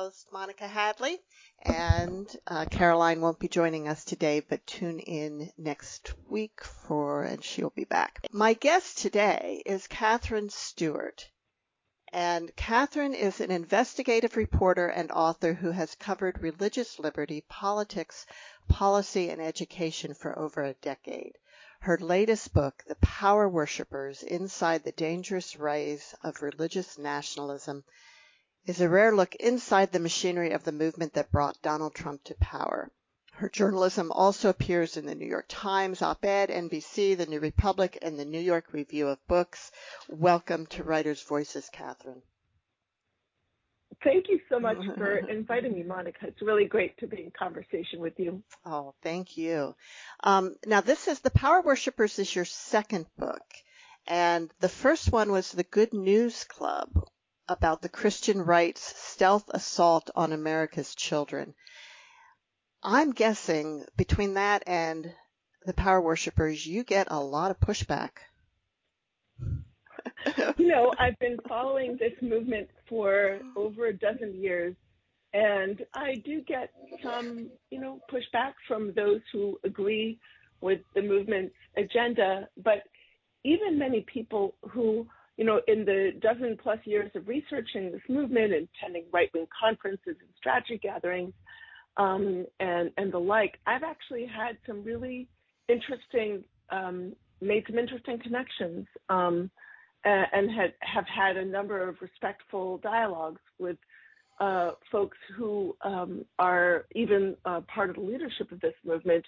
host, Monica Hadley, and uh, Caroline won't be joining us today, but tune in next week for, and she'll be back. My guest today is Katherine Stewart. And Katherine is an investigative reporter and author who has covered religious liberty, politics, policy, and education for over a decade. Her latest book, The Power Worshippers Inside the Dangerous Rise of Religious Nationalism, is a rare look inside the machinery of the movement that brought Donald Trump to power. Her journalism also appears in the New York Times, Op-Ed, NBC, the New Republic, and the New York Review of Books. Welcome to Writers' Voices, Katherine. Thank you so much for inviting me, Monica. It's really great to be in conversation with you. Oh, thank you. Um, now, this is The Power Worshippers is your second book, and the first one was The Good News Club about the Christian right's stealth assault on America's children. I'm guessing between that and The Power Worshippers, you get a lot of pushback. you know, I've been following this movement for over a dozen years, and I do get some, you know, pushback from those who agree with the movement's agenda. But even many people who, you know, in the dozen plus years of researching this movement and attending right wing conferences and strategy gatherings um, and, and the like, I've actually had some really interesting, um, made some interesting connections. Um, and had, have had a number of respectful dialogues with uh, folks who um, are even uh, part of the leadership of this movement.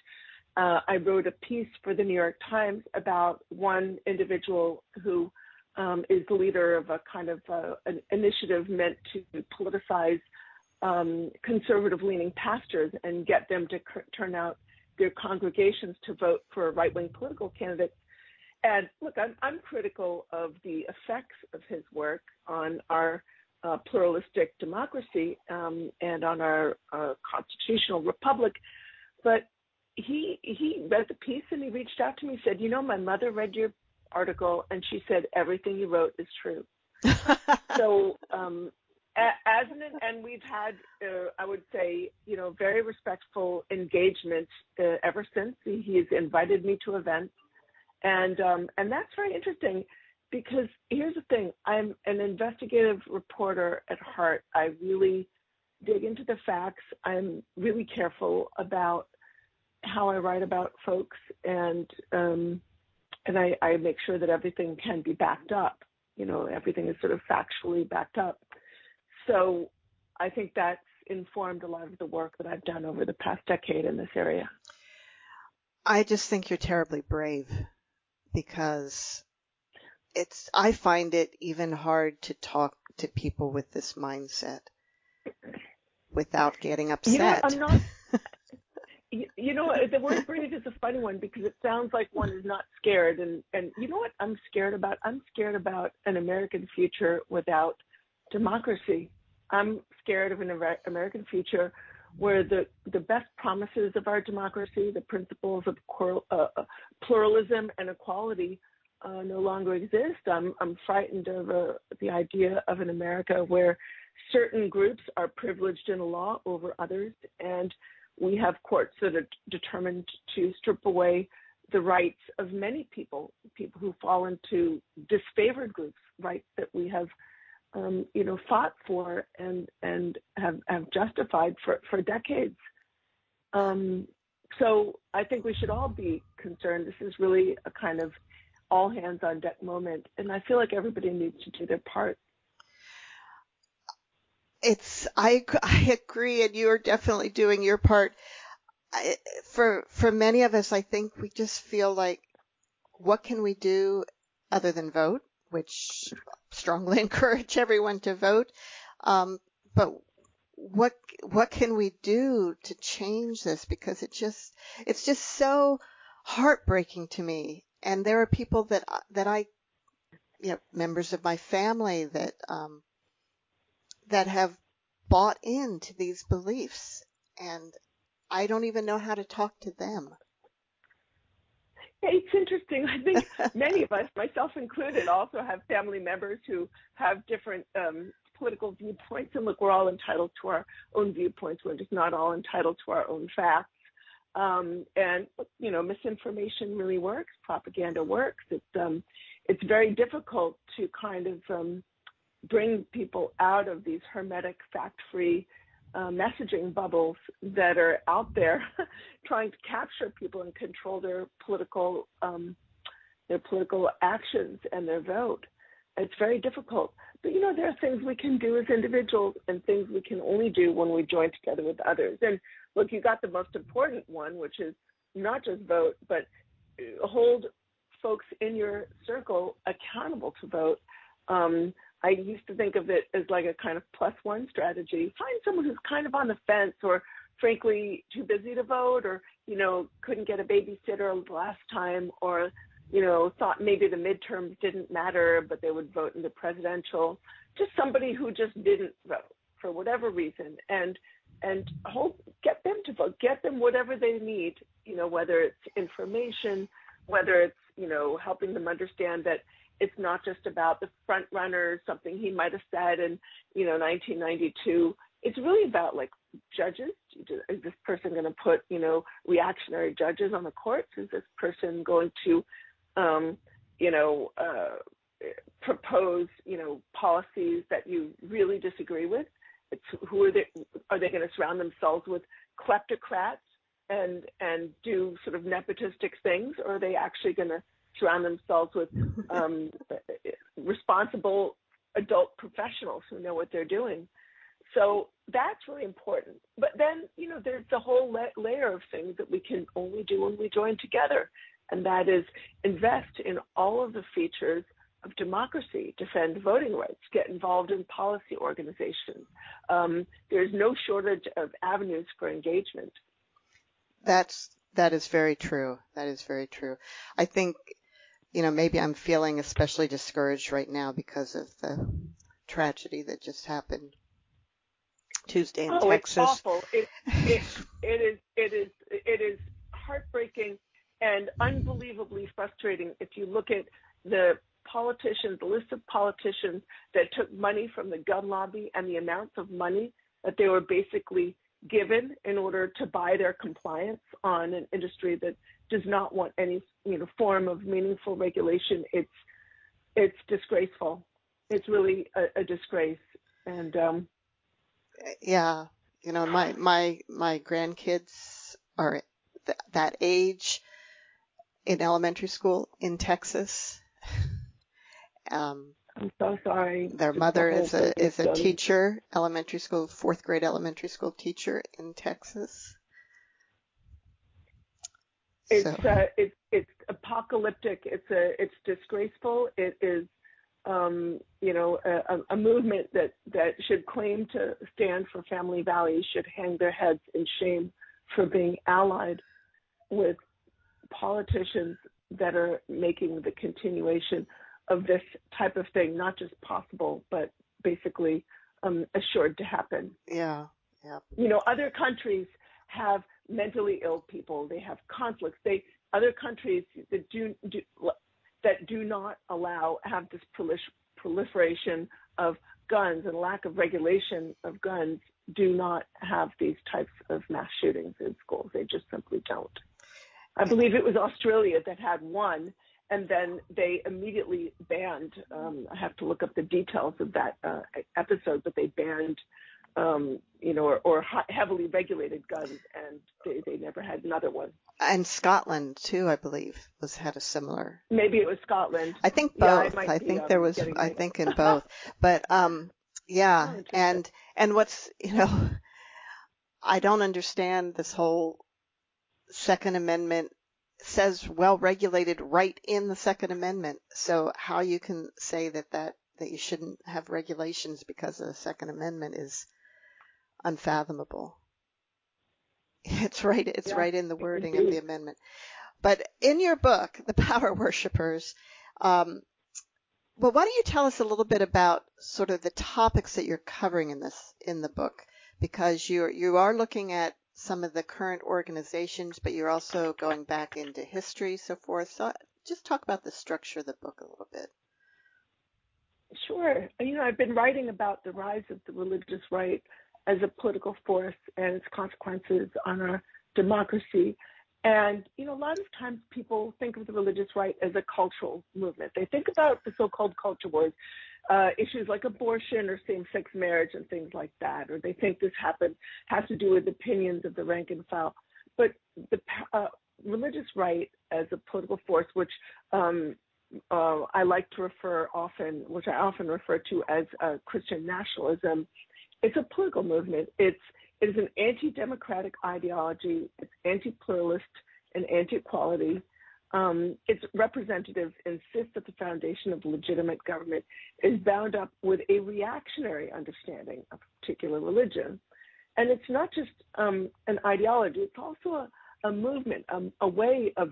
Uh, I wrote a piece for the New York Times about one individual who um, is the leader of a kind of uh, an initiative meant to politicize um, conservative-leaning pastors and get them to c- turn out their congregations to vote for right-wing political candidates and look, I'm, I'm critical of the effects of his work on our uh, pluralistic democracy um, and on our uh, constitutional republic. But he he read the piece and he reached out to me. and Said, "You know, my mother read your article and she said everything you wrote is true." so um, as an and we've had uh, I would say you know very respectful engagement uh, ever since. He, he's invited me to events and um, and that's very interesting because here's the thing: I'm an investigative reporter at heart. I really dig into the facts. I'm really careful about how I write about folks, and um, and I, I make sure that everything can be backed up. You know, everything is sort of factually backed up. So I think that's informed a lot of the work that I've done over the past decade in this area. I just think you're terribly brave because it's I find it even hard to talk to people with this mindset without getting upset. You know, I'm not. You know, the word brave is a funny one because it sounds like one is not scared, and and you know what I'm scared about? I'm scared about an American future without democracy. I'm scared of an American future where the, the best promises of our democracy, the principles of uh, uh, pluralism and equality, uh, no longer exist. I'm, I'm frightened of uh, the idea of an America where certain groups are privileged in law over others, and we have courts that are determined to strip away the rights of many people, people who fall into disfavored groups, rights that we have um, you know, fought for and and have, have justified for, for decades. Um, so I think we should all be concerned. This is really a kind of all hands on deck moment, and I feel like everybody needs to do their part. It's I I agree, and you are definitely doing your part. I, for for many of us, I think we just feel like, what can we do other than vote? Which strongly encourage everyone to vote. Um, but what what can we do to change this? Because it just it's just so heartbreaking to me. And there are people that that I, you know, members of my family that um, that have bought into these beliefs, and I don't even know how to talk to them. It's interesting. I think many of us, myself included, also have family members who have different um, political viewpoints. And look, we're all entitled to our own viewpoints. We're just not all entitled to our own facts. Um, and you know, misinformation really works. Propaganda works. It's um, it's very difficult to kind of um, bring people out of these hermetic, fact-free uh, messaging bubbles that are out there, trying to capture people and control their political um, their political actions and their vote. It's very difficult. But you know, there are things we can do as individuals and things we can only do when we join together with others. And look, you got the most important one, which is not just vote, but hold folks in your circle accountable to vote. Um, I used to think of it as like a kind of plus one strategy. Find someone who's kind of on the fence or frankly too busy to vote or, you know, couldn't get a babysitter last time or, you know, thought maybe the midterms didn't matter, but they would vote in the presidential. Just somebody who just didn't vote for whatever reason and and hope get them to vote, get them whatever they need, you know, whether it's information, whether it's, you know, helping them understand that it's not just about the front runner, something he might have said in, you know, 1992. It's really about like judges. Is this person going to put, you know, reactionary judges on the courts? Is this person going to, um, you know, uh, propose, you know, policies that you really disagree with? It's who are they? Are they going to surround themselves with kleptocrats and and do sort of nepotistic things, or are they actually going to surround themselves with um, responsible adult professionals who know what they're doing. So that's really important. But then, you know, there's the whole la- layer of things that we can only do when we join together, and that is invest in all of the features of democracy, defend voting rights, get involved in policy organizations. Um, there's no shortage of avenues for engagement. That's that is very true. That is very true. I think you know, maybe I'm feeling especially discouraged right now because of the tragedy that just happened Tuesday in oh, Texas. Oh, it's awful. It, it, it is, it is, it is heartbreaking and unbelievably frustrating if you look at the politicians, the list of politicians that took money from the gun lobby and the amounts of money that they were basically given in order to buy their compliance on an industry that does not want any you know form of meaningful regulation. It's it's disgraceful. It's really a, a disgrace. And um, yeah, you know, my my my grandkids are th- that age in elementary school in Texas. Um, I'm so sorry. Their mother is a is a teacher, elementary school, fourth grade elementary school teacher in Texas. It's so. uh, it's it's apocalyptic. It's a it's disgraceful. It is um, you know a, a movement that that should claim to stand for family values should hang their heads in shame for being allied with politicians that are making the continuation of this type of thing not just possible but basically um, assured to happen. Yeah, yeah. You know, other countries have mentally ill people. They have conflicts. They other countries that do, do that do not allow have this proliferation of guns and lack of regulation of guns do not have these types of mass shootings in schools. They just simply don't. I believe it was Australia that had one, and then they immediately banned. Um, I have to look up the details of that uh, episode, but they banned um, you know, or, or heavily regulated guns, and they, they never had another one. And Scotland too, I believe, was had a similar. Maybe it was Scotland. I think both. Yeah, I, I think be, there was. I think in both. but um, yeah, oh, and and what's you know, I don't understand this whole Second Amendment says well regulated right in the Second Amendment. So how you can say that that that you shouldn't have regulations because of the Second Amendment is unfathomable. It's right. It's yeah, right in the wording indeed. of the amendment. But in your book, The Power Worshippers, um, well, why don't you tell us a little bit about sort of the topics that you're covering in this in the book? Because you you are looking at some of the current organizations, but you're also going back into history, so forth. So just talk about the structure of the book a little bit. Sure. You know, I've been writing about the rise of the religious right as a political force and its consequences on our democracy. And, you know, a lot of times people think of the religious right as a cultural movement. They think about the so-called culture wars, uh, issues like abortion or same-sex marriage and things like that, or they think this happened has to do with opinions of the rank and file. But the uh, religious right as a political force, which um, uh, I like to refer often, which I often refer to as uh, Christian nationalism, it's a political movement. It's it is an anti-democratic ideology. It's anti-pluralist and anti-equality. Um, its representatives insist that the foundation of legitimate government is bound up with a reactionary understanding of a particular religion. And it's not just um, an ideology, it's also a, a movement, um, a way of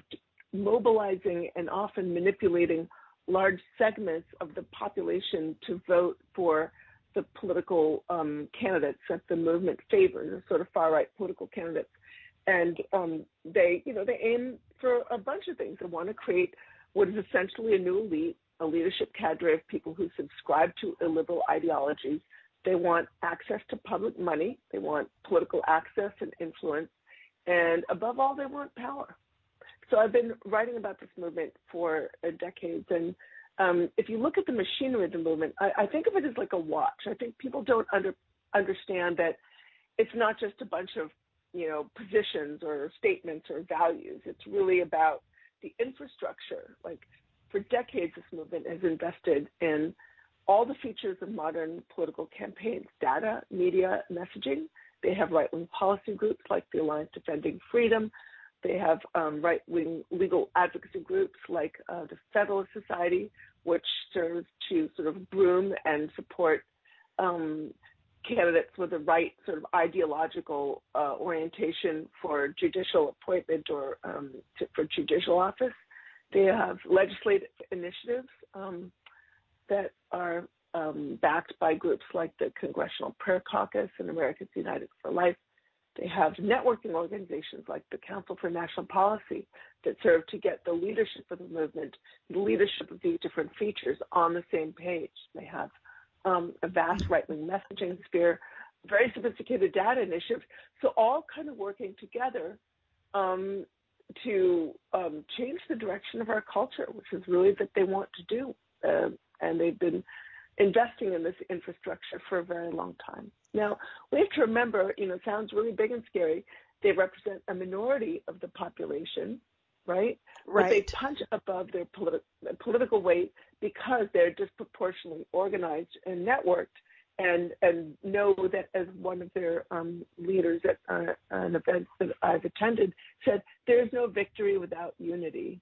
mobilizing and often manipulating large segments of the population to vote for the political um, candidates that the movement favors, the sort of far right political candidates. And um, they, you know, they aim for a bunch of things. They want to create what is essentially a new elite, a leadership cadre of people who subscribe to illiberal ideologies. They want access to public money. They want political access and influence. And above all, they want power. So I've been writing about this movement for decades. And um, if you look at the machinery of the movement, I, I, think of it as like a watch. I think people don't under, understand that it's not just a bunch of you know positions or statements or values. It's really about the infrastructure. Like for decades, this movement has invested in all the features of modern political campaigns: data, media, messaging. They have right-wing policy groups like the Alliance Defending Freedom. They have um, right wing legal advocacy groups like uh, the Federalist Society, which serves to sort of groom and support um, candidates with the right sort of ideological uh, orientation for judicial appointment or um, to, for judicial office. They have legislative initiatives um, that are um, backed by groups like the Congressional Prayer Caucus and Americans United for Life. They have networking organizations like the Council for National Policy that serve to get the leadership of the movement, the leadership of these different features on the same page. They have um, a vast right wing messaging sphere, very sophisticated data initiatives. So, all kind of working together um, to um, change the direction of our culture, which is really what they want to do. Uh, and they've been investing in this infrastructure for a very long time. Now, we have to remember, you know, it sounds really big and scary. They represent a minority of the population, right? Right. But they punch above their politi- political weight because they're disproportionately organized and networked, and and know that as one of their um, leaders at uh, an event that I've attended said, "There is no victory without unity."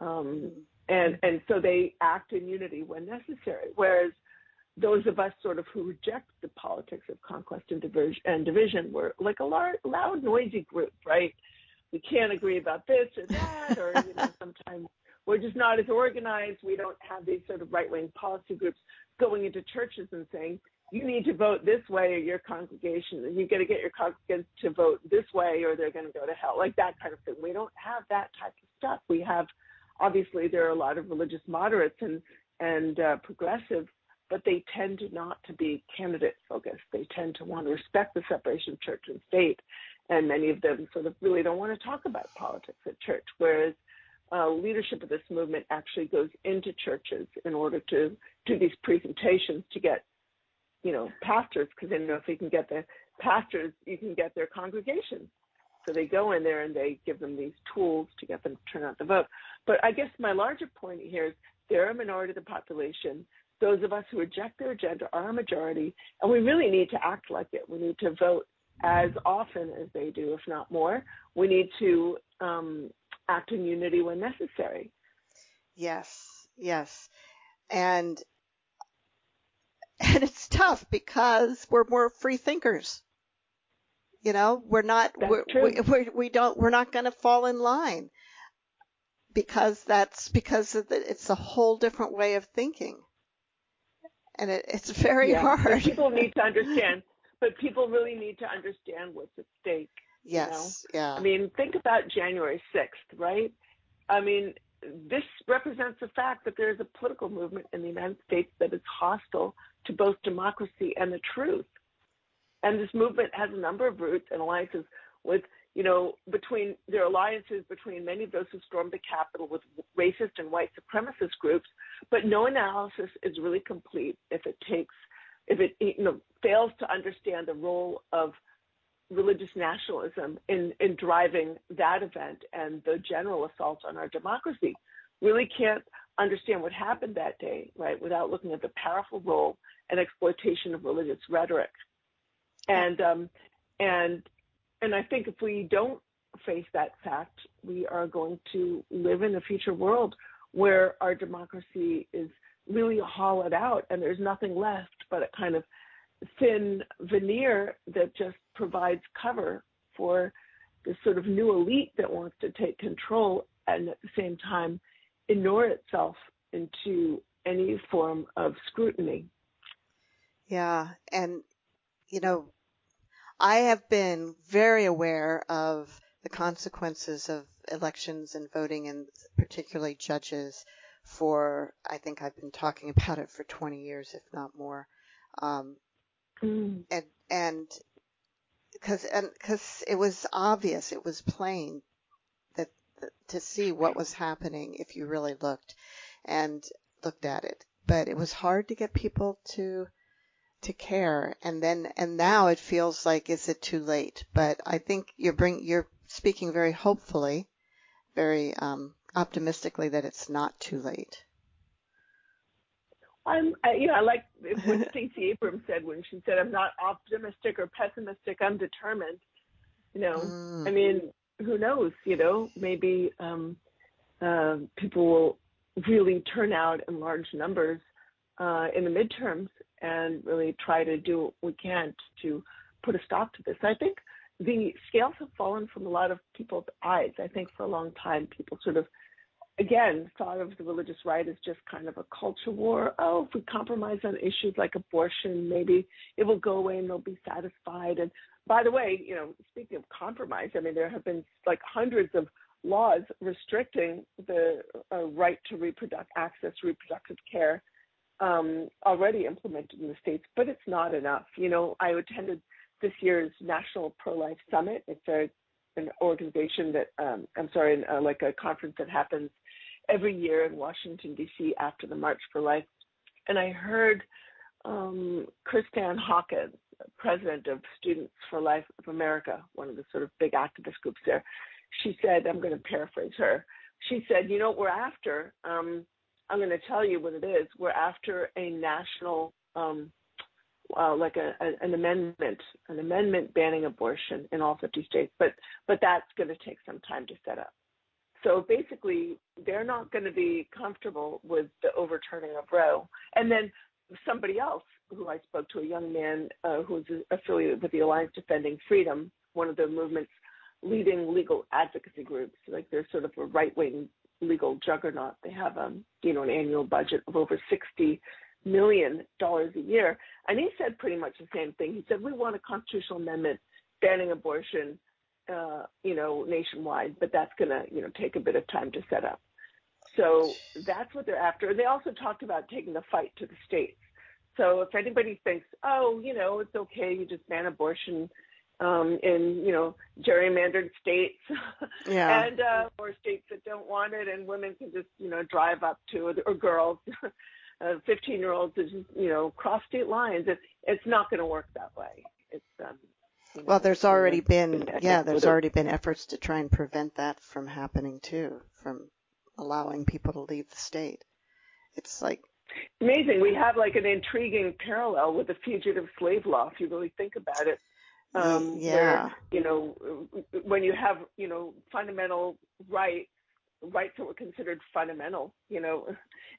Um, and and so they act in unity when necessary. Whereas those of us sort of who reject the politics of conquest and division, and division were like a large, loud, noisy group, right? We can't agree about this or that, or you know, sometimes we're just not as organized. We don't have these sort of right-wing policy groups going into churches and saying, you need to vote this way or your congregation, and you got to get your congregants to vote this way or they're going to go to hell, like that kind of thing. We don't have that type of stuff. We have obviously there are a lot of religious moderates and and uh, progressive, but they tend not to be candidate focused. They tend to want to respect the separation of church and state, and many of them sort of really don't want to talk about politics at church. Whereas uh, leadership of this movement actually goes into churches in order to do these presentations to get, you know, pastors, because they know if you can get the pastors, you can get their congregations. So they go in there and they give them these tools to get them to turn out the vote. But I guess my larger point here is they're a minority of the population. Those of us who reject their agenda are a majority, and we really need to act like it. We need to vote as often as they do, if not more. We need to um, act in unity when necessary. Yes, yes, and and it's tough because we're more free thinkers. You know, we're not we're, we, we're, we don't we're not going to fall in line because that's because the, it's a whole different way of thinking, and it, it's very yeah, hard. people need to understand, but people really need to understand what's at stake. Yes. You know? Yeah. I mean, think about January 6th, right? I mean, this represents the fact that there is a political movement in the United States that is hostile to both democracy and the truth. And this movement has a number of roots and alliances with, you know, between their alliances between many of those who stormed the Capitol with racist and white supremacist groups. But no analysis is really complete if it takes, if it, you know, fails to understand the role of religious nationalism in, in driving that event and the general assault on our democracy. Really can't understand what happened that day, right, without looking at the powerful role and exploitation of religious rhetoric. And um, and and I think if we don't face that fact, we are going to live in a future world where our democracy is really hollowed out and there's nothing left but a kind of thin veneer that just provides cover for this sort of new elite that wants to take control and at the same time ignore itself into any form of scrutiny. Yeah. And, you know, I have been very aware of the consequences of elections and voting and particularly judges for, I think I've been talking about it for 20 years, if not more. Um, mm. And, and, because and because it was obvious, it was plain that, that to see what was happening if you really looked and looked at it. But it was hard to get people to to care and then and now it feels like is it too late? But i think you're bring you're speaking very hopefully very um, optimistically that it's not too late. I'm I, you know i like what stacey abrams said when she said i'm not optimistic or pessimistic i'm determined. You know mm. i mean who knows you know maybe um uh, people will really turn out in large numbers uh, in the midterms and really try to do what we can to put a stop to this. I think the scales have fallen from a lot of people's eyes. I think for a long time, people sort of, again, thought of the religious right as just kind of a culture war. Oh, if we compromise on issues like abortion, maybe it will go away and they'll be satisfied. And by the way, you know, speaking of compromise, I mean, there have been like hundreds of laws restricting the uh, right to reproduct access reproductive care um, already implemented in the states, but it's not enough. You know, I attended this year's National Pro-Life Summit. It's a, an organization that, um, I'm sorry, uh, like a conference that happens every year in Washington D.C. after the March for Life, and I heard um, Kristan Hawkins, president of Students for Life of America, one of the sort of big activist groups there. She said, I'm going to paraphrase her. She said, "You know what we're after." Um, I'm going to tell you what it is. We're after a national, um, uh, like a, a, an amendment, an amendment banning abortion in all 50 states, but but that's going to take some time to set up. So basically, they're not going to be comfortable with the overturning of Roe. And then somebody else who I spoke to, a young man uh, who's affiliated with the Alliance Defending Freedom, one of the movement's leading legal advocacy groups. Like they're sort of a right wing legal juggernaut. They have um, you know an annual budget of over sixty million dollars a year, and he said pretty much the same thing. He said we want a constitutional amendment banning abortion, uh, you know, nationwide, but that's going to you know take a bit of time to set up. So that's what they're after. And They also talked about taking the fight to the states. So if anybody thinks, oh, you know, it's okay, you just ban abortion um, in you know gerrymandered states yeah. and uh, or states that don't want it, and women can just you know drive up to it, or girls, uh, 15 year olds just you know cross state lines. It's it's not going to work that way. It's um, you know, well, there's already been yeah, there's already been efforts to try and prevent that from happening too, from allowing people to leave the state. It's like amazing. We have like an intriguing parallel with the fugitive slave law, if you really think about it um, yeah. where you know when you have you know fundamental rights rights that were considered fundamental you know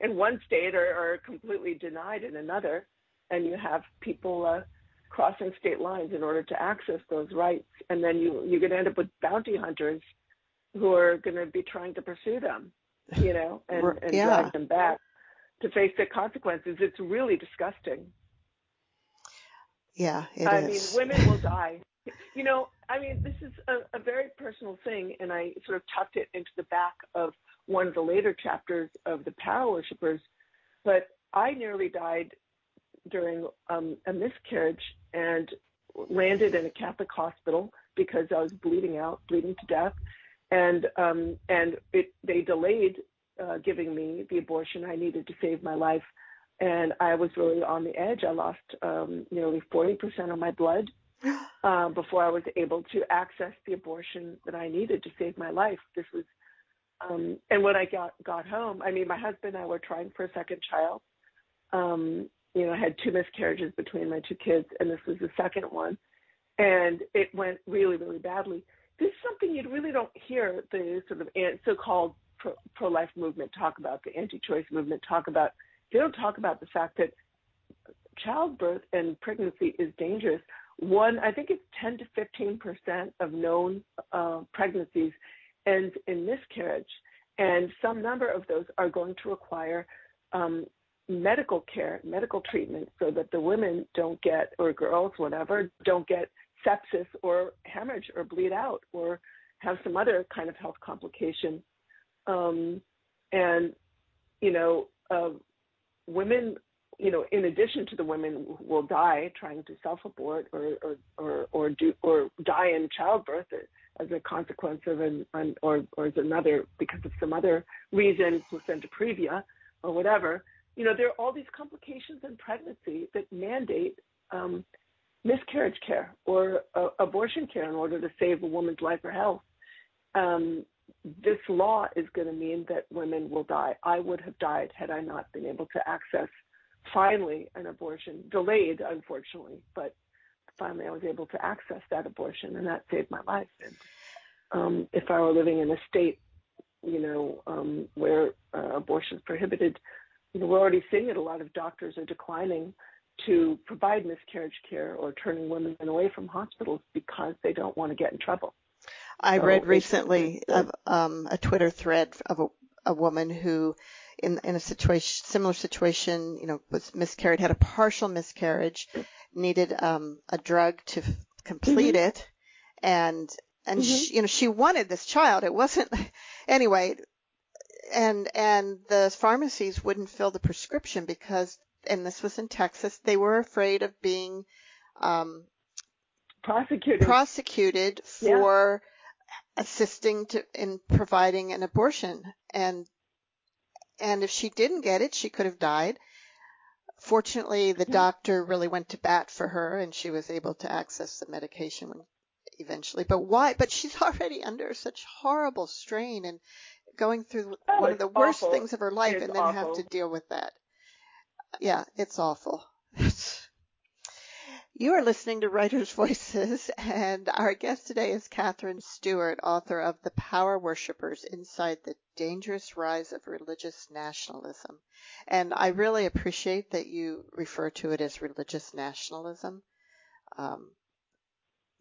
in one state are, are completely denied in another and you have people uh, crossing state lines in order to access those rights and then you you're going to end up with bounty hunters who are going to be trying to pursue them you know and, and yeah. drag them back to face the consequences it's really disgusting yeah, it I is. mean, women will die. You know, I mean, this is a, a very personal thing, and I sort of tucked it into the back of one of the later chapters of the Power Worshippers. But I nearly died during um, a miscarriage and landed in a Catholic hospital because I was bleeding out, bleeding to death, and um, and it they delayed uh, giving me the abortion I needed to save my life, and I was really on the edge. I lost um, nearly 40% of my blood uh, before I was able to access the abortion that I needed to save my life. This was, um, and when I got got home, I mean, my husband and I were trying for a second child. Um, you know, I had two miscarriages between my two kids, and this was the second one, and it went really, really badly. This is something you really don't hear the sort of so-called pro, pro-life movement talk about, the anti-choice movement talk about. They don't talk about the fact that childbirth and pregnancy is dangerous. One, I think it's 10 to 15 percent of known uh, pregnancies end in miscarriage, and some number of those are going to require um, medical care, medical treatment, so that the women don't get, or girls, whatever, don't get sepsis or hemorrhage or bleed out or have some other kind of health complication. Um, and you know, uh, women you know, in addition to the women who will die trying to self-abort or or or, or do or die in childbirth as a consequence of an, an or or as another because of some other reason, placenta previa or whatever. You know, there are all these complications in pregnancy that mandate um, miscarriage care or uh, abortion care in order to save a woman's life or health. Um, this law is going to mean that women will die. I would have died had I not been able to access finally an abortion, delayed unfortunately, but finally I was able to access that abortion, and that saved my life. And um, if I were living in a state, you know, um, where uh, abortion is prohibited, you know, we're already seeing it. A lot of doctors are declining to provide miscarriage care or turning women away from hospitals because they don't want to get in trouble. I so read recently a, um, a Twitter thread of a, a woman who in in a situation similar situation, you know, was miscarried, had a partial miscarriage, needed um, a drug to f- complete mm-hmm. it, and and mm-hmm. she, you know she wanted this child. It wasn't anyway, and and the pharmacies wouldn't fill the prescription because, and this was in Texas, they were afraid of being um, prosecuted prosecuted for. Yeah assisting to in providing an abortion and and if she didn't get it, she could have died. Fortunately, the doctor really went to bat for her and she was able to access the medication eventually. But why? But she's already under such horrible strain and going through oh, one of the awful. worst things of her life and then awful. have to deal with that. Yeah, it's awful. You are listening to Writers' Voices, and our guest today is Katherine Stewart, author of The Power Worshippers Inside the Dangerous Rise of Religious Nationalism. And I really appreciate that you refer to it as religious nationalism, um,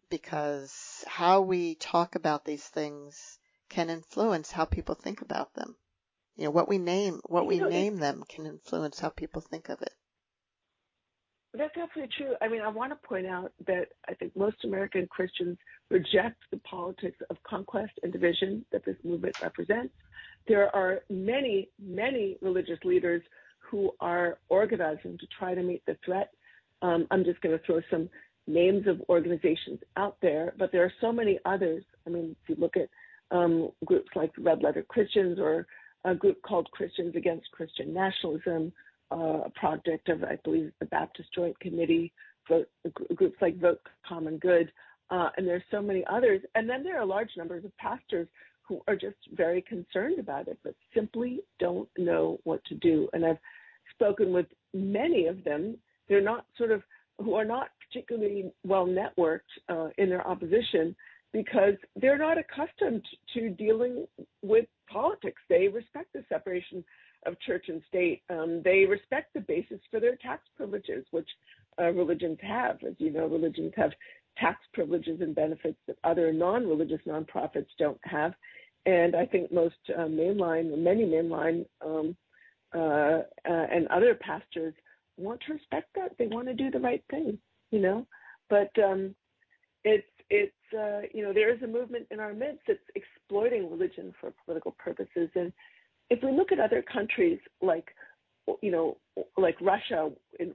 because how we talk about these things can influence how people think about them. You know, what we name, what we name them can influence how people think of it. That's absolutely true. I mean, I want to point out that I think most American Christians reject the politics of conquest and division that this movement represents. There are many, many religious leaders who are organizing to try to meet the threat. Um, I'm just going to throw some names of organizations out there, but there are so many others. I mean, if you look at um, groups like Red Letter Christians or a group called Christians Against Christian Nationalism, a project of, I believe, the Baptist Joint Committee, groups like Vote Common Good, uh, and there's so many others. And then there are large numbers of pastors who are just very concerned about it, but simply don't know what to do. And I've spoken with many of them. They're not sort of who are not particularly well networked uh, in their opposition because they're not accustomed to dealing with politics. They respect the separation of church and state, um, they respect the basis for their tax privileges, which uh, religions have. As you know, religions have tax privileges and benefits that other non-religious nonprofits don't have. And I think most uh, mainline, many mainline, um, uh, uh, and other pastors want to respect that. They want to do the right thing, you know. But um, it's it's uh, you know there is a movement in our midst that's exploiting religion for political purposes, and if we look at other countries like you know like Russia, in,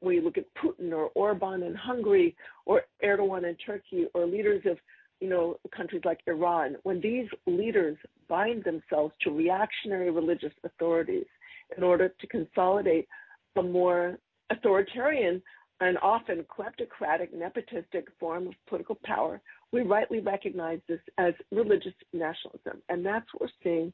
when you look at Putin or Orban in Hungary or Erdogan in Turkey or leaders of you know countries like Iran, when these leaders bind themselves to reactionary religious authorities in order to consolidate a more authoritarian and often kleptocratic, nepotistic form of political power, we rightly recognize this as religious nationalism. And that's what we're seeing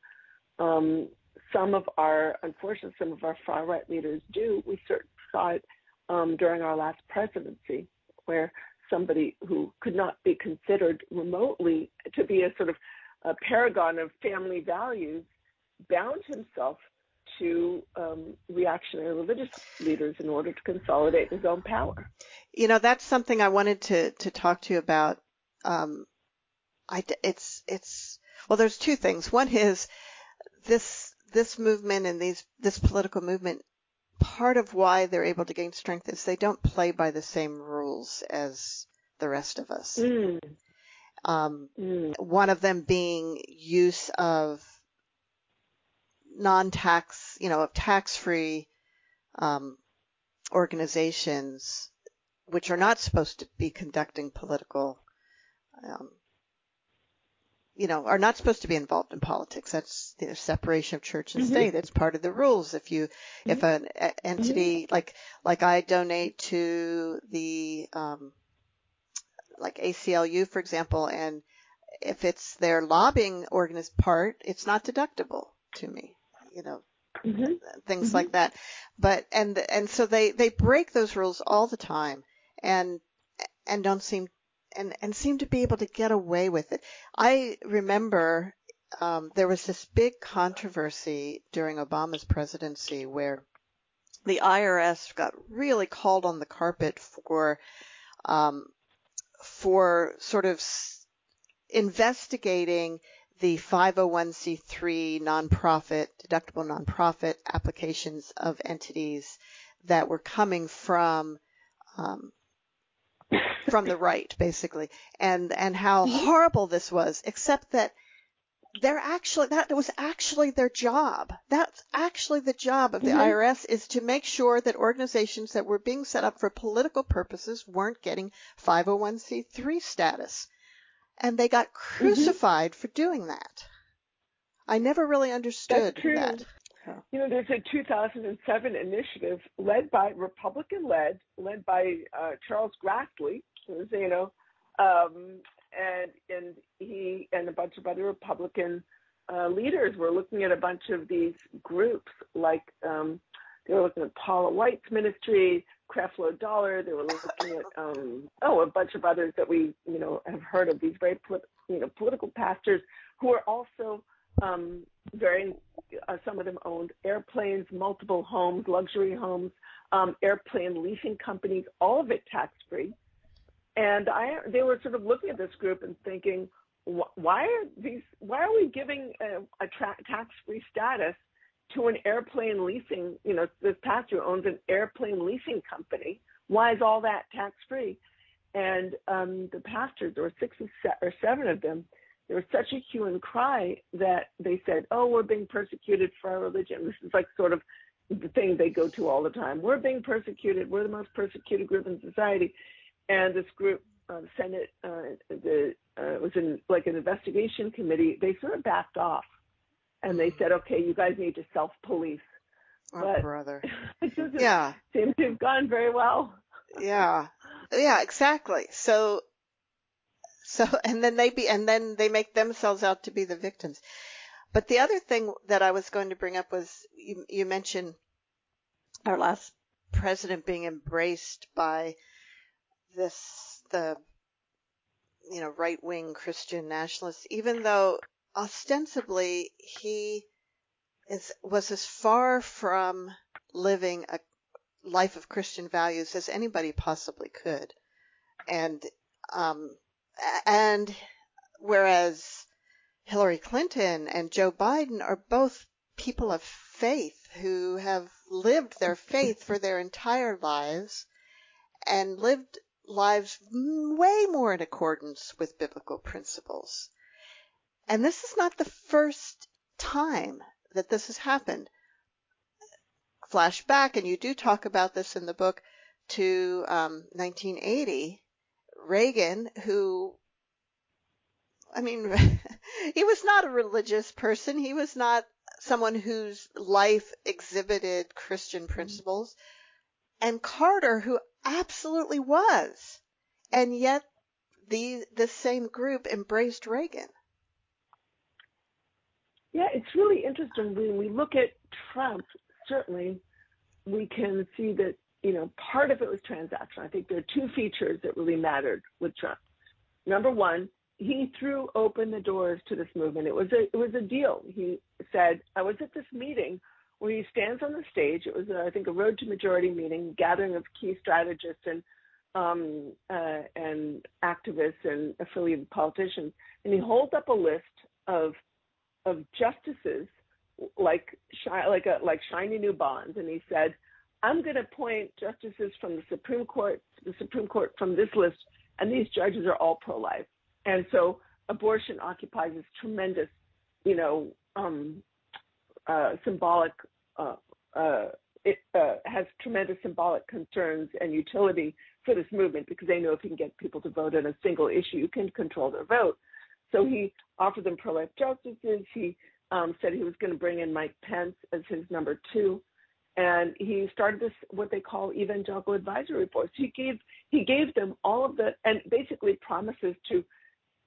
um, some of our, unfortunately, some of our far right leaders do. We certainly saw it um, during our last presidency, where somebody who could not be considered remotely to be a sort of a paragon of family values bound himself to um, reactionary religious leaders in order to consolidate his own power. You know, that's something I wanted to to talk to you about. Um, I it's it's well, there's two things. One is this this movement and these this political movement. Part of why they're able to gain strength is they don't play by the same rules as the rest of us. Mm. Um, mm. One of them being use of non-tax, you know, of tax-free um, organizations, which are not supposed to be conducting political, um, you know, are not supposed to be involved in politics. That's the separation of church and mm-hmm. state. It's part of the rules. If you, mm-hmm. if an entity mm-hmm. like like I donate to the um, like ACLU, for example, and if it's their lobbying organized part, it's not deductible to me you know, mm-hmm. things mm-hmm. like that. But and and so they they break those rules all the time, and and don't seem and and seem to be able to get away with it. I remember um, there was this big controversy during Obama's presidency where the IRS got really called on the carpet for um, for sort of investigating the 501c3 nonprofit, deductible nonprofit applications of entities that were coming from um, from the right, basically, and and how mm-hmm. horrible this was. Except that they're actually that was actually their job. That's actually the job of the mm-hmm. IRS is to make sure that organizations that were being set up for political purposes weren't getting 501c3 status and they got mm-hmm. crucified mm-hmm. for doing that. I never really understood that. You know, there's a 2007 initiative led by Republican led, led by uh, Charles Grassley, who's, you know, um, and and he and a bunch of other Republican uh, leaders were looking at a bunch of these groups, like um, they were looking at Paula White's ministry, Creflo Dollar. They were looking at um, oh a bunch of others that we you know have heard of. These very you know political pastors who are also um, very uh, some of them owned airplanes, multiple homes, luxury homes, um, airplane leasing companies, all of it tax free. And I they were sort of looking at this group and thinking, why are these? Why are we giving a, a tra- tax free status to an airplane leasing, you know, this pastor owns an airplane leasing company. Why is all that tax free? And um, the pastors, there were six or seven of them, there was such a hue and cry that they said, "Oh, we're being persecuted for our religion." This is like sort of the thing they go to all the time. We're being persecuted. We're the most persecuted group in society. And this group, uh, the Senate, uh, the uh, was in like an investigation committee. They sort of backed off and they said, okay, you guys need to self police. Oh, but brother. it doesn't yeah. seem to have gone very well. yeah. Yeah, exactly. So, so, and then they be, and then they make themselves out to be the victims. But the other thing that I was going to bring up was you, you mentioned our last president being embraced by this, the, you know, right wing Christian nationalists, even though ostensibly he is was as far from living a life of Christian values as anybody possibly could, and um, and whereas Hillary Clinton and Joe Biden are both people of faith who have lived their faith for their entire lives and lived lives way more in accordance with biblical principles. And this is not the first time that this has happened. Flashback, and you do talk about this in the book, to um, 1980, Reagan, who, I mean, he was not a religious person. He was not someone whose life exhibited Christian mm-hmm. principles. And Carter, who absolutely was. And yet the, the same group embraced Reagan. Yeah, it's really interesting when we look at Trump, certainly we can see that, you know, part of it was transactional. I think there are two features that really mattered with Trump. Number one, he threw open the doors to this movement. It was a it was a deal. He said, I was at this meeting where he stands on the stage. It was, a, I think, a road to majority meeting, gathering of key strategists and um, uh, and activists and affiliated politicians, and he holds up a list of of justices like like a, like shiny new bonds, and he said, "I'm going to appoint justices from the Supreme Court, the Supreme Court from this list, and these judges are all pro-life." And so abortion occupies this tremendous, you know, um, uh, symbolic. Uh, uh, it uh, has tremendous symbolic concerns and utility for this movement because they know if you can get people to vote on a single issue, you can control their vote. So he offered them pro-life justices. He um, said he was going to bring in Mike Pence as his number two, and he started this what they call evangelical advisory boards. He gave he gave them all of the and basically promises to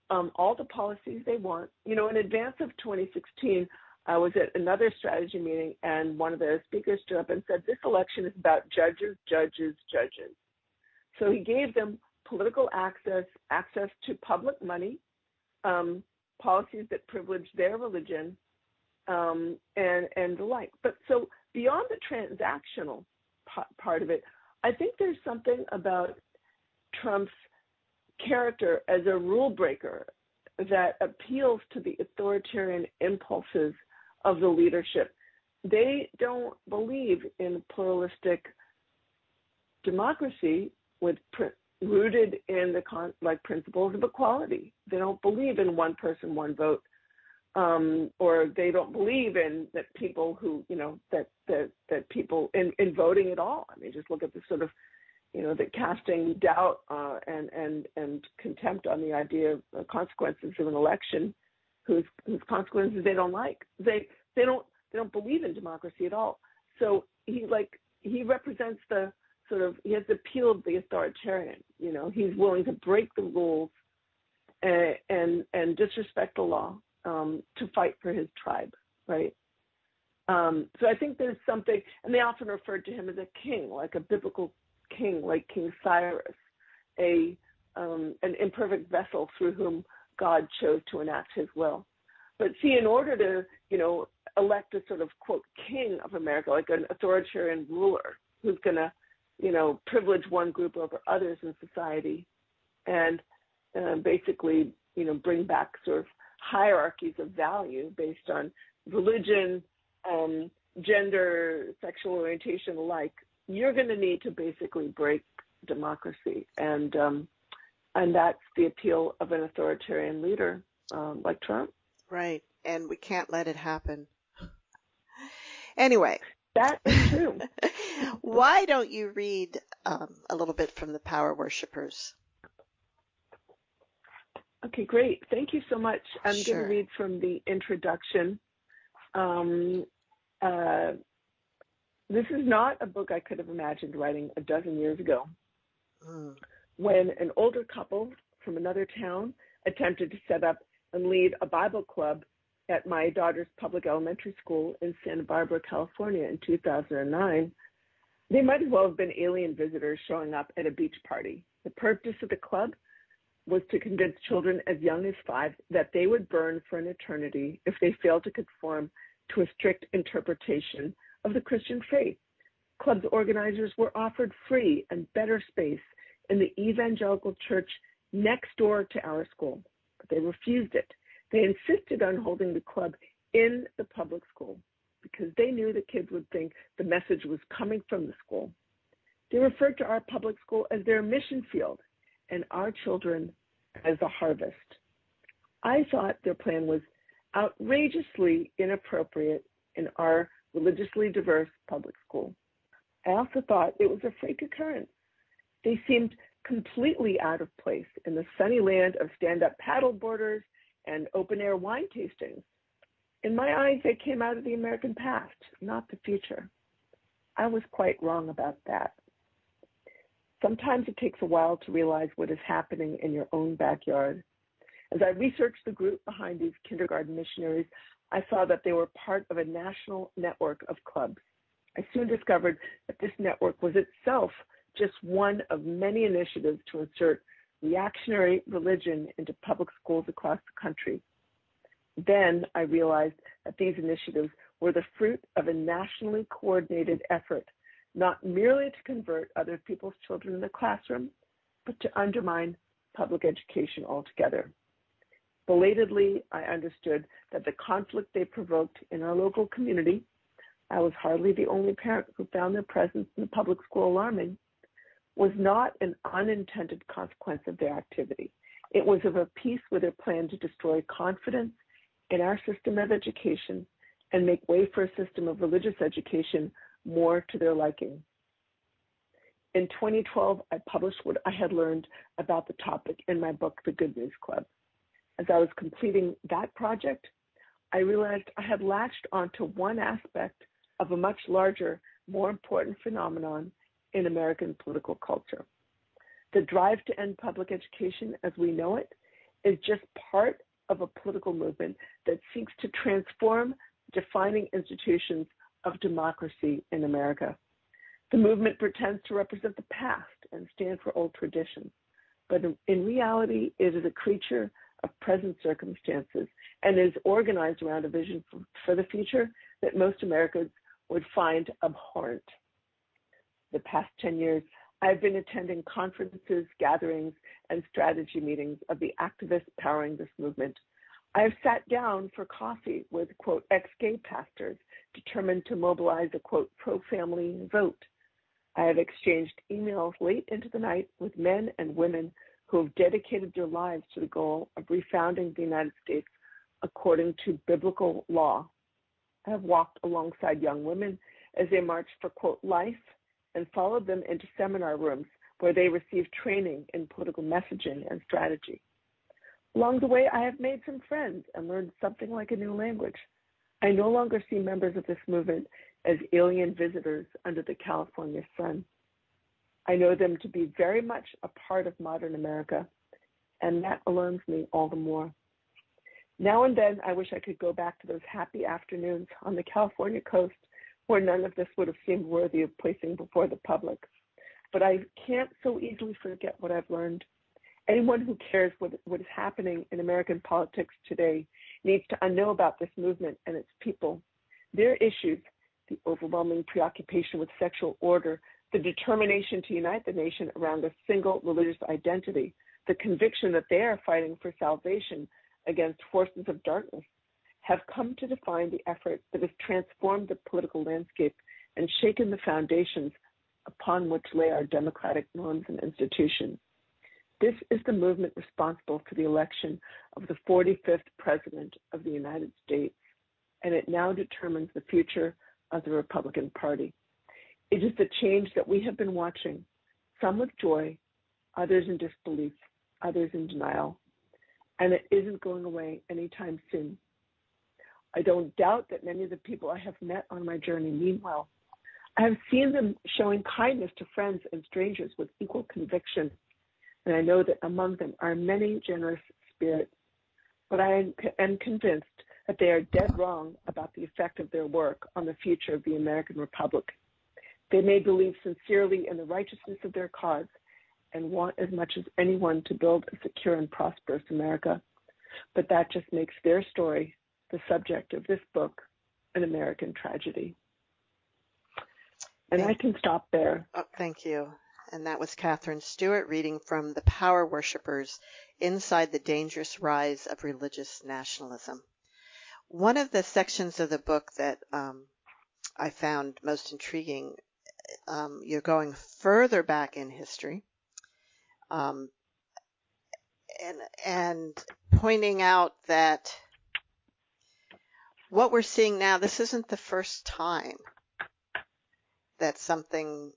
um, all the policies they want. You know, in advance of 2016, I was at another strategy meeting, and one of the speakers stood up and said, "This election is about judges, judges, judges." So he gave them political access, access to public money, um, policies that privilege their religion, um, and and the like. But so beyond the transactional part of it, I think there's something about Trump's character as a rule breaker that appeals to the authoritarian impulses of the leadership. They don't believe in pluralistic democracy with rooted in the con- like principles of equality. They don't believe in one person, one vote, um, or they don't believe in that people who you know that that that people in in voting at all. I mean, just look at the sort of you know the casting doubt uh, and and and contempt on the idea of consequences of an election, whose whose consequences they don't like. They they don't they don't believe in democracy at all. So he like he represents the sort of he has the appeal of the authoritarian. You know, he's willing to break the rules and and, and disrespect the law um, to fight for his tribe, right? Um, so I think there's something, and they often referred to him as a king, like a biblical king, like King Cyrus, a um, an imperfect vessel through whom God chose to enact His will. But see, in order to, you know, elect a sort of quote king of America, like an authoritarian ruler who's going to you know, privilege one group over others in society, and uh, basically, you know, bring back sort of hierarchies of value based on religion, um, gender, sexual orientation alike. You're going to need to basically break democracy, and um, and that's the appeal of an authoritarian leader um, like Trump. Right, and we can't let it happen. Anyway, that is true. Why don't you read um, a little bit from the Power Worshippers? Okay, great. Thank you so much. I'm sure. going to read from the introduction. Um, uh, this is not a book I could have imagined writing a dozen years ago. Mm. When an older couple from another town attempted to set up and lead a Bible club at my daughter's public elementary school in Santa Barbara, California in 2009, they might as well have been alien visitors showing up at a beach party. The purpose of the club was to convince children as young as five that they would burn for an eternity if they failed to conform to a strict interpretation of the Christian faith. Club's organizers were offered free and better space in the evangelical church next door to our school, but they refused it. They insisted on holding the club in the public school because they knew the kids would think the message was coming from the school. They referred to our public school as their mission field and our children as a harvest. I thought their plan was outrageously inappropriate in our religiously diverse public school. I also thought it was a freak occurrence. They seemed completely out of place in the sunny land of stand up paddle boarders and open air wine tastings. In my eyes, they came out of the American past, not the future. I was quite wrong about that. Sometimes it takes a while to realize what is happening in your own backyard. As I researched the group behind these kindergarten missionaries, I saw that they were part of a national network of clubs. I soon discovered that this network was itself just one of many initiatives to insert reactionary religion into public schools across the country. Then I realized that these initiatives were the fruit of a nationally coordinated effort, not merely to convert other people's children in the classroom, but to undermine public education altogether. Belatedly, I understood that the conflict they provoked in our local community, I was hardly the only parent who found their presence in the public school alarming, was not an unintended consequence of their activity. It was of a piece with their plan to destroy confidence in our system of education and make way for a system of religious education more to their liking. In 2012, I published what I had learned about the topic in my book, The Good News Club. As I was completing that project, I realized I had latched onto one aspect of a much larger, more important phenomenon in American political culture. The drive to end public education as we know it is just part of a political movement that seeks to transform defining institutions of democracy in America. The movement pretends to represent the past and stand for old traditions, but in reality, it is a creature of present circumstances and is organized around a vision for, for the future that most Americans would find abhorrent. The past 10 years, I've been attending conferences, gatherings, and strategy meetings of the activists powering this movement. I have sat down for coffee with, quote, ex gay pastors determined to mobilize a, quote, pro family vote. I have exchanged emails late into the night with men and women who have dedicated their lives to the goal of refounding the United States according to biblical law. I have walked alongside young women as they marched for, quote, life and followed them into seminar rooms where they received training in political messaging and strategy. Along the way, I have made some friends and learned something like a new language. I no longer see members of this movement as alien visitors under the California sun. I know them to be very much a part of modern America, and that alarms me all the more. Now and then, I wish I could go back to those happy afternoons on the California coast where none of this would have seemed worthy of placing before the public. But I can't so easily forget what I've learned. Anyone who cares what, what is happening in American politics today needs to know about this movement and its people. Their issues, the overwhelming preoccupation with sexual order, the determination to unite the nation around a single religious identity, the conviction that they are fighting for salvation against forces of darkness, have come to define the effort that has transformed the political landscape and shaken the foundations upon which lay our democratic norms and institutions. This is the movement responsible for the election of the 45th President of the United States, and it now determines the future of the Republican Party. It is the change that we have been watching, some with joy, others in disbelief, others in denial, and it isn't going away anytime soon. I don't doubt that many of the people I have met on my journey mean well. I have seen them showing kindness to friends and strangers with equal conviction, and I know that among them are many generous spirits. But I am convinced that they are dead wrong about the effect of their work on the future of the American Republic. They may believe sincerely in the righteousness of their cause and want as much as anyone to build a secure and prosperous America. But that just makes their story the subject of this book, An American Tragedy. And I can stop there. Oh, thank you. And that was Katherine Stewart reading from The Power Worshippers Inside the Dangerous Rise of Religious Nationalism. One of the sections of the book that um, I found most intriguing, um, you're going further back in history. Um, and and pointing out that what we're seeing now, this isn't the first time that something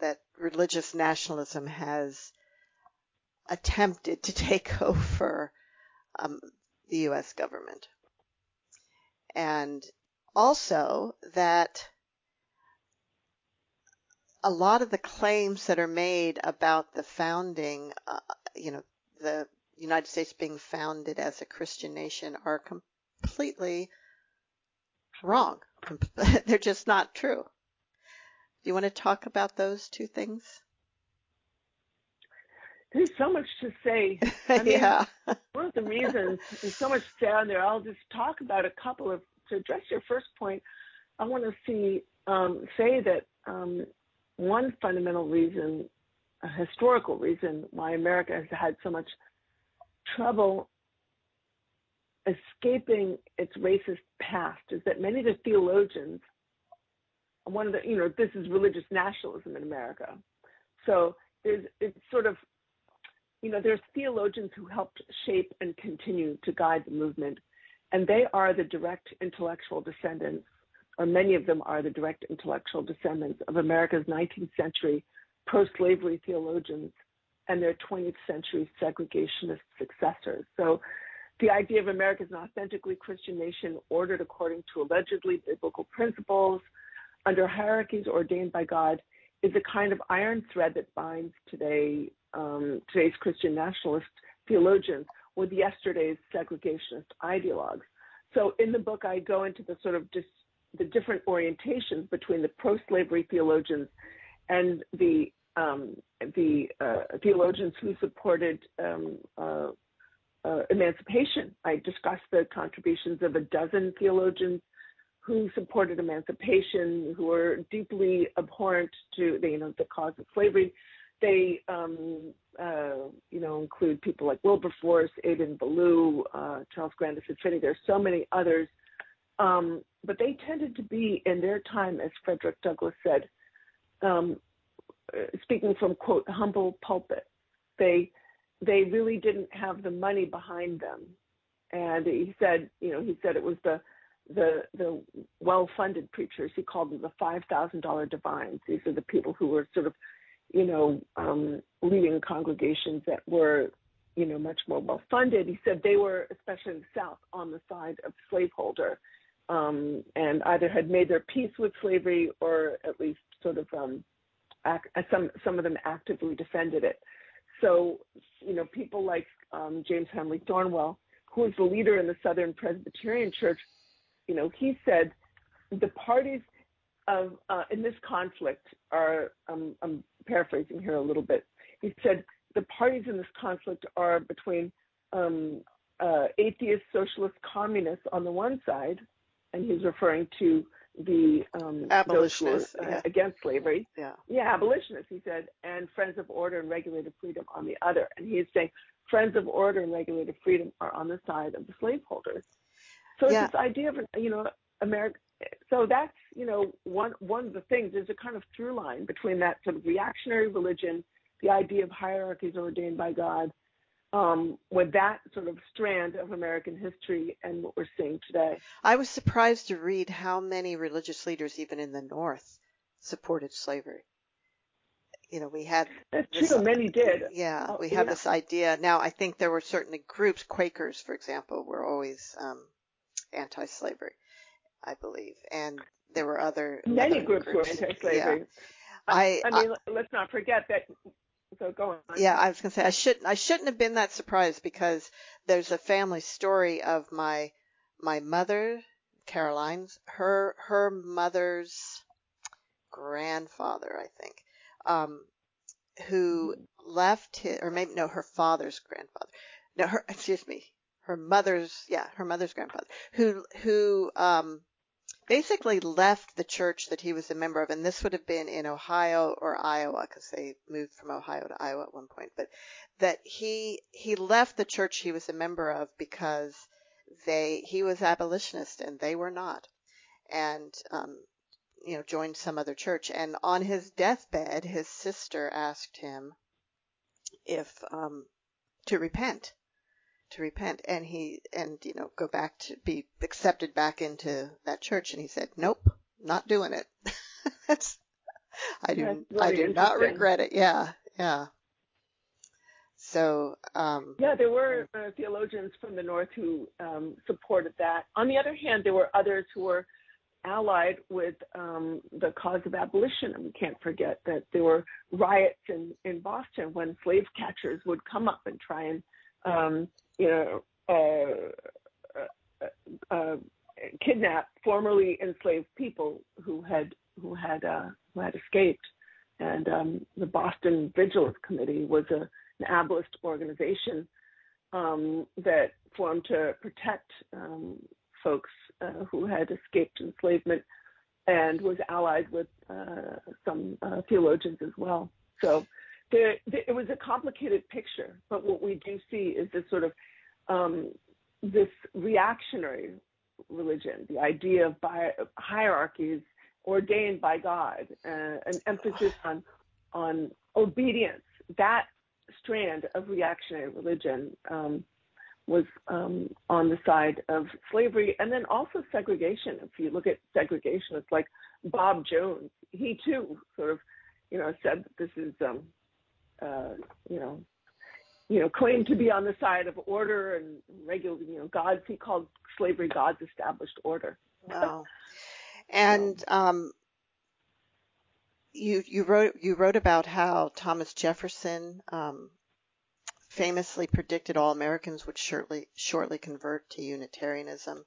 that religious nationalism has attempted to take over um, the U.S. government. And also that a lot of the claims that are made about the founding, uh, you know, the United States being founded as a Christian nation are completely wrong. They're just not true. Do you want to talk about those two things? There's so much to say. I mean, yeah. one of the reasons there's so much down there. I'll just talk about a couple of to address your first point. I want to see um, say that um, one fundamental reason, a historical reason, why America has had so much trouble escaping its racist past is that many of the theologians, one of the, you know, this is religious nationalism in America. So there's, it's sort of, you know, there's theologians who helped shape and continue to guide the movement, and they are the direct intellectual descendants or many of them are the direct intellectual descendants of America's 19th century pro slavery theologians and their 20th century segregationist successors. So the idea of America as an authentically Christian nation ordered according to allegedly biblical principles under hierarchies ordained by God is a kind of iron thread that binds today um, today's Christian nationalist theologians with yesterday's segregationist ideologues. So in the book, I go into the sort of dis- the different orientations between the pro-slavery theologians and the um, the uh, theologians who supported um, uh, uh, emancipation. I discuss the contributions of a dozen theologians who supported emancipation, who were deeply abhorrent to the, you know the cause of slavery. They um, uh, you know include people like Wilberforce, Adin Ballou, uh, Charles Grandison Finney. There's so many others um, but they tended to be, in their time, as Frederick Douglass said, um, speaking from quote humble pulpit, they they really didn't have the money behind them, and he said, you know, he said it was the the the well-funded preachers. He called them the five thousand dollar divines. These are the people who were sort of, you know, um, leading congregations that were, you know, much more well-funded. He said they were, especially in the South, on the side of slaveholder um, and either had made their peace with slavery or at least sort of um, act, uh, some some of them actively defended it. So you know people like um, James Henley Thornwell, who was the leader in the Southern Presbyterian Church, you know he said the parties of uh, in this conflict are um, I'm paraphrasing here a little bit. He said the parties in this conflict are between um, uh, atheist, socialist, communists on the one side, and he's referring to the um, abolitionists uh, yeah. against slavery. Yeah. Yeah, abolitionists, he said, and Friends of Order and Regulated Freedom on the other. And he's saying Friends of Order and Regulated Freedom are on the side of the slaveholders. So it's this idea of, you know, America. So that's, you know, one one of the things. There's a kind of through line between that sort of reactionary religion, the idea of hierarchies ordained by God, um, with that sort of strand of American history and what we're seeing today. I was surprised to read how many religious leaders, even in the North, supported slavery. You know, we had. That's this, true. Many did. Yeah, oh, we have yeah. this idea now. I think there were certainly groups. Quakers, for example, were always um, anti-slavery, I believe, and there were other many other groups, groups, were anti-slavery. Yeah. I, I, mean, I, let's not forget that so go on. Yeah, I was gonna say I shouldn't I shouldn't have been that surprised because there's a family story of my my mother, Caroline's her her mother's grandfather, I think, um, who left his or maybe no, her father's grandfather. No, her excuse me, her mother's yeah, her mother's grandfather who who um basically left the church that he was a member of, and this would have been in Ohio or Iowa because they moved from Ohio to Iowa at one point. But that he he left the church he was a member of because they he was abolitionist and they were not, and um, you know joined some other church. And on his deathbed, his sister asked him if um, to repent, to repent, and he and you know go back to be accepted back into that church. And he said, "Nope, not doing it." That's I do I do not regret it. Yeah, yeah. So um, Yeah, there were uh, theologians from the North who um, supported that. On the other hand, there were others who were allied with um, the cause of abolition. And we can't forget that there were riots in, in Boston when slave catchers would come up and try and, um, you know, uh, uh, uh, kidnap formerly enslaved people who had who had who had escaped. And um, the Boston Vigilance Committee was a an abolitionist organization um, that formed to protect um, folks uh, who had escaped enslavement and was allied with uh, some uh, theologians as well. So it was a complicated picture, but what we do see is this sort of um, this reactionary religion, the idea of bi- hierarchies ordained by God, uh, an emphasis on on obedience. That strand of reactionary religion um, was um, on the side of slavery and then also segregation. If you look at segregation, it's like Bob Jones. He too sort of, you know, said that this is, um, uh, you know, you know, claimed to be on the side of order and regular, you know, God's. He called slavery God's established order. Wow. And um, you you wrote you wrote about how Thomas Jefferson um, famously predicted all Americans would shortly shortly convert to Unitarianism,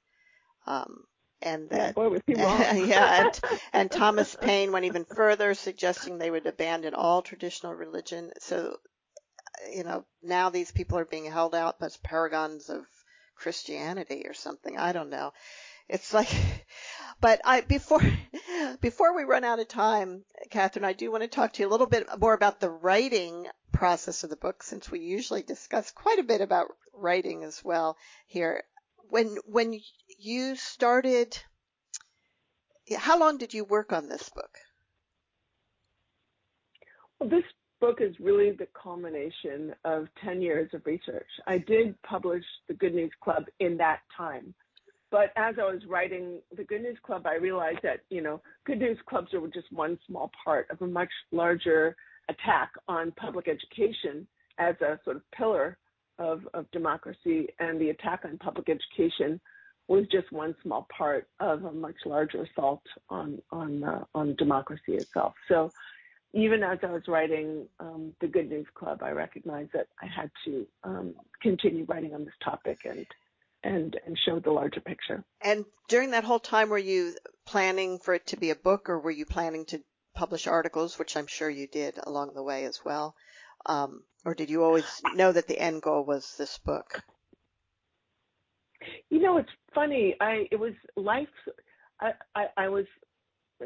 um, and that Boy, was he wrong. yeah, and, and Thomas Paine went even further, suggesting they would abandon all traditional religion. So, you know, now these people are being held out as paragons of Christianity or something. I don't know. It's like, but I before before we run out of time, Katherine, I do want to talk to you a little bit more about the writing process of the book, since we usually discuss quite a bit about writing as well here. When when you started, how long did you work on this book? Well, this book is really the culmination of 10 years of research. I did publish the Good News Club in that time. But as I was writing the Good News Club, I realized that, you know, Good News Clubs are just one small part of a much larger attack on public education as a sort of pillar of, of democracy. And the attack on public education was just one small part of a much larger assault on, on, uh, on democracy itself. So even as I was writing um, the Good News Club, I recognized that I had to um, continue writing on this topic and and and show the larger picture. And during that whole time, were you planning for it to be a book, or were you planning to publish articles, which I'm sure you did along the way as well? Um, or did you always know that the end goal was this book? You know, it's funny. I it was life. I I, I was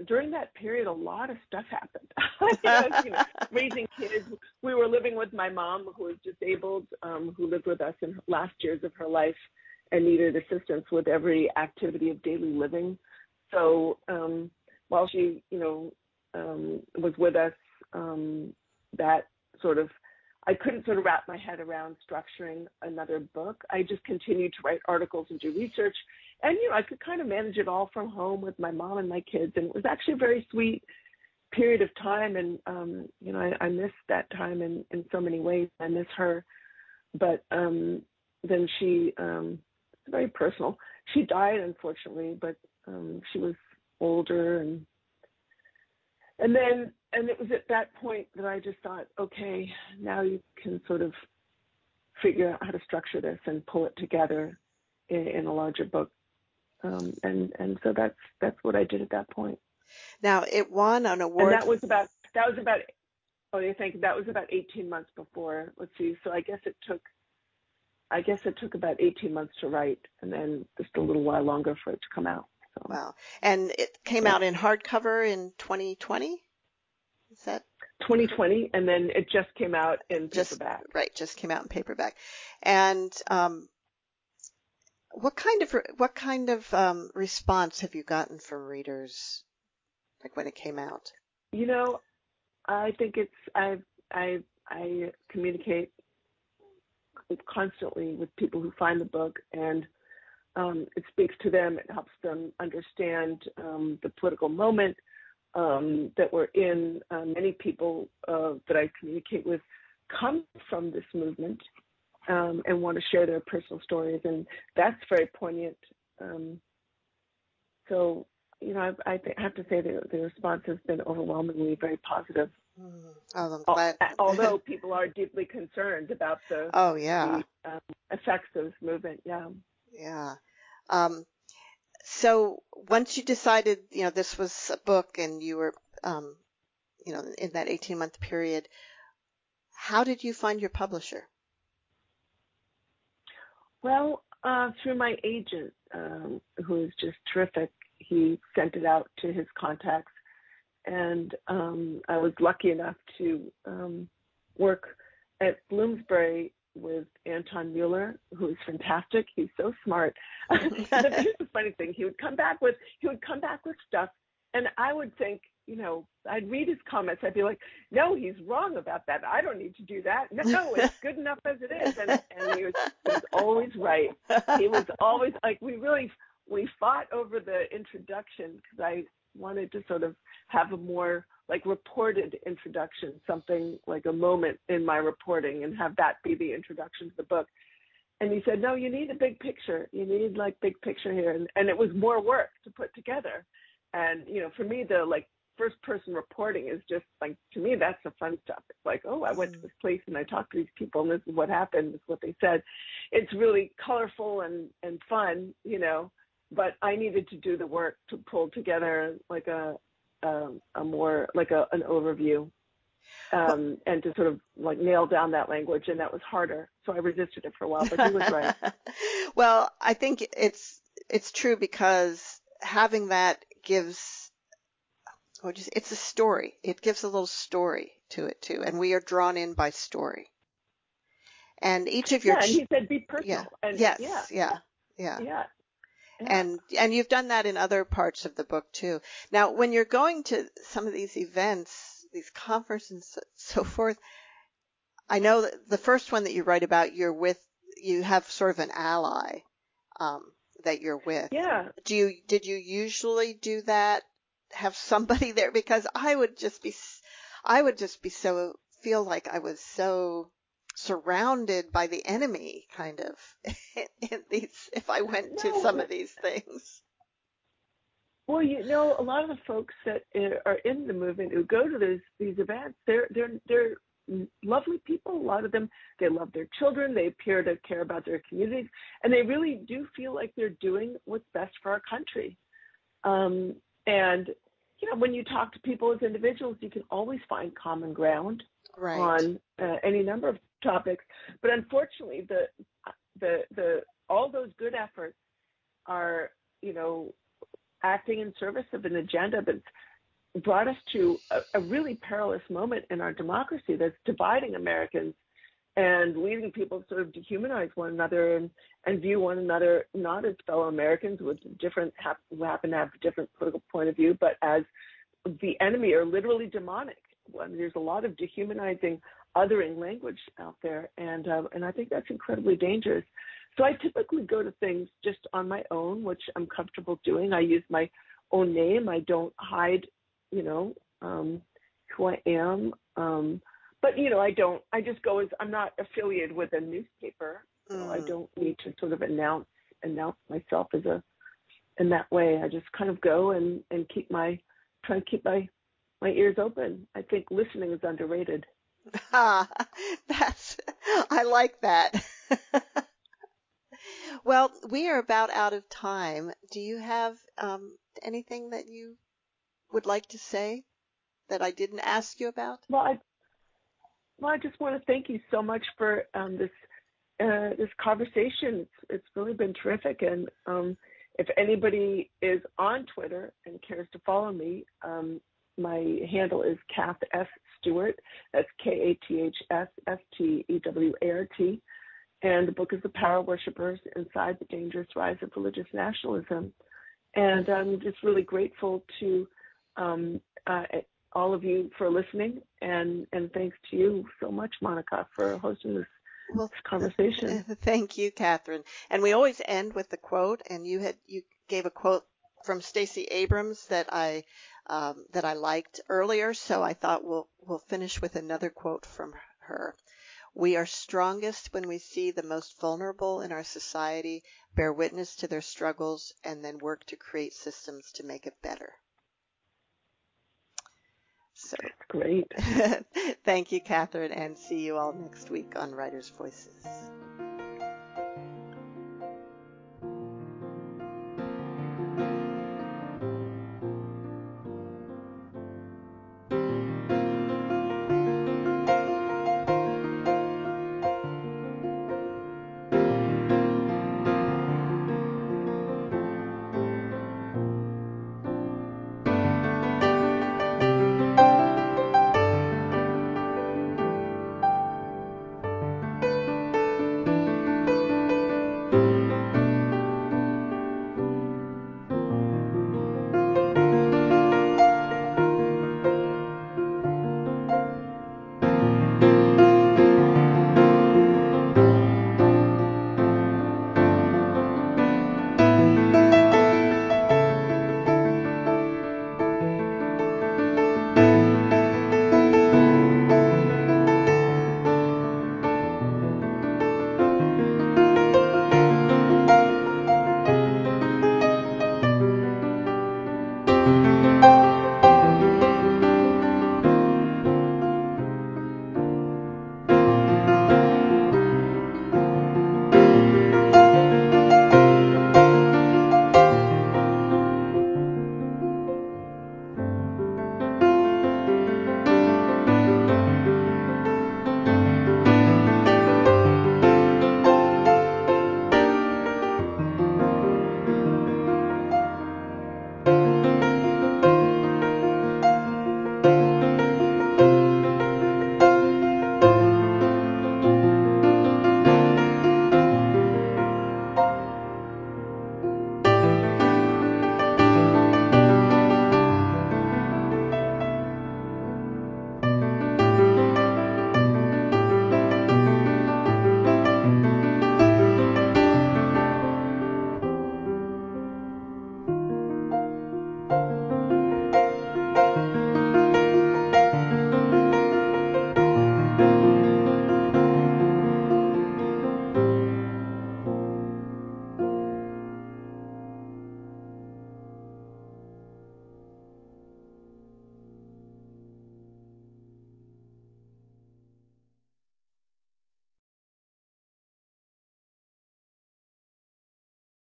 during that period, a lot of stuff happened. you know, you know, raising kids. We were living with my mom, who was disabled, um, who lived with us in her last years of her life and needed assistance with every activity of daily living. So um, while she, you know, um, was with us, um, that sort of I couldn't sort of wrap my head around structuring another book. I just continued to write articles and do research, and you know I could kind of manage it all from home with my mom and my kids, and it was actually a very sweet period of time. And um, you know I, I miss that time in in so many ways. I miss her, but um, then she um, very personal. She died unfortunately, but um, she was older and and then and it was at that point that I just thought, okay, now you can sort of figure out how to structure this and pull it together in, in a larger book. Um, and and so that's that's what I did at that point. Now it won an award. And that was about that was about oh you think that was about 18 months before. Let's see. So I guess it took I guess it took about 18 months to write and then just a little while longer for it to come out. So. Wow. And it came out in hardcover in 2020? That 2020 and then it just came out in just paperback. right, just came out in paperback. And um what kind of what kind of um response have you gotten from readers like when it came out? You know, I think it's I I I communicate constantly with people who find the book, and um, it speaks to them. It helps them understand um, the political moment that we're in. Uh, many people uh, that I communicate with come from this movement um, and want to share their personal stories, and that's very poignant. Um, so, you know, I, I have to say the, the response has been overwhelmingly very positive. Mm. Oh, I'm glad. Although people are deeply concerned about the oh yeah the, um, effects of this movement, yeah, yeah. Um, so once you decided, you know, this was a book, and you were, um, you know, in that 18 month period, how did you find your publisher? Well, uh, through my agent, um, who is just terrific. He sent it out to his contacts and um, I was lucky enough to um, work at Bloomsbury with Anton Mueller, who is fantastic. He's so smart. Here's the funny thing: he would come back with he would come back with stuff, and I would think, you know, I'd read his comments. I'd be like, no, he's wrong about that. I don't need to do that. No, it's good enough as it is. And, and he, was, he was always right. He was always like we really we fought over the introduction because I wanted to sort of have a more like reported introduction, something like a moment in my reporting and have that be the introduction to the book. And he said, no, you need a big picture. You need like big picture here. And, and it was more work to put together. And, you know, for me, the like first person reporting is just like, to me, that's the fun stuff. It's like, oh, I went to mm. this place and I talked to these people and this is what happened. This is what they said. It's really colorful and, and fun, you know, but I needed to do the work to pull together like a a more like a, an overview um, and to sort of like nail down that language, and that was harder. So I resisted it for a while, but he was right. well, I think it's it's true because having that gives oh, just, it's a story. It gives a little story to it too, and we are drawn in by story. And each of your yeah, and he said be personal. Yeah. And, yes. Yeah. Yeah. Yeah. Yeah. And and you've done that in other parts of the book too. Now, when you're going to some of these events, these conferences and so, forth, I know that the first one that you write about, you're with, you have sort of an ally um, that you're with. Yeah. Do you did you usually do that? Have somebody there because I would just be, I would just be so feel like I was so surrounded by the enemy kind of in these if I went to some of these things. Well, you know, a lot of the folks that are in the movement who go to these these events, they're they're they're lovely people. A lot of them, they love their children. They appear to care about their communities, and they really do feel like they're doing what's best for our country. Um, and you know, when you talk to people as individuals, you can always find common ground right. on uh, any number of topics. But unfortunately, the the the all those good efforts are you know acting in service of an agenda that's brought us to a, a really perilous moment in our democracy that's dividing Americans and leading people to sort of dehumanize one another and, and view one another not as fellow Americans with different who happen to have a different political point of view, but as the enemy or literally demonic. When there's a lot of dehumanizing othering language out there, and uh, and I think that's incredibly dangerous. So I typically go to things just on my own, which I'm comfortable doing. I use my own name. I don't hide, you know, um, who I am. Um, but you know, I don't. I just go as I'm not affiliated with a newspaper. So mm. I don't need to sort of announce announce myself as a in that way. I just kind of go and and keep my try and keep my my ears open. I think listening is underrated. Ah, that's, I like that. well, we are about out of time. Do you have um, anything that you would like to say that I didn't ask you about? Well, I, well, I just want to thank you so much for um, this uh, this conversation. It's, it's really been terrific, and um, if anybody is on Twitter and cares to follow me, um, my handle is Kath S. Stewart. That's K A T H S S T E W A R T. And the book is The Power Worshippers Inside the Dangerous Rise of Religious Nationalism. And I'm just really grateful to um, uh, all of you for listening. And, and thanks to you so much, Monica, for hosting this well, conversation. Thank you, Katherine. And we always end with the quote, and you had you gave a quote from Stacey Abrams that I um, that I liked earlier, so I thought we'll we'll finish with another quote from her. We are strongest when we see the most vulnerable in our society bear witness to their struggles and then work to create systems to make it better. So That's great. Thank you, Katherine, and see you all next week on Writers' Voices.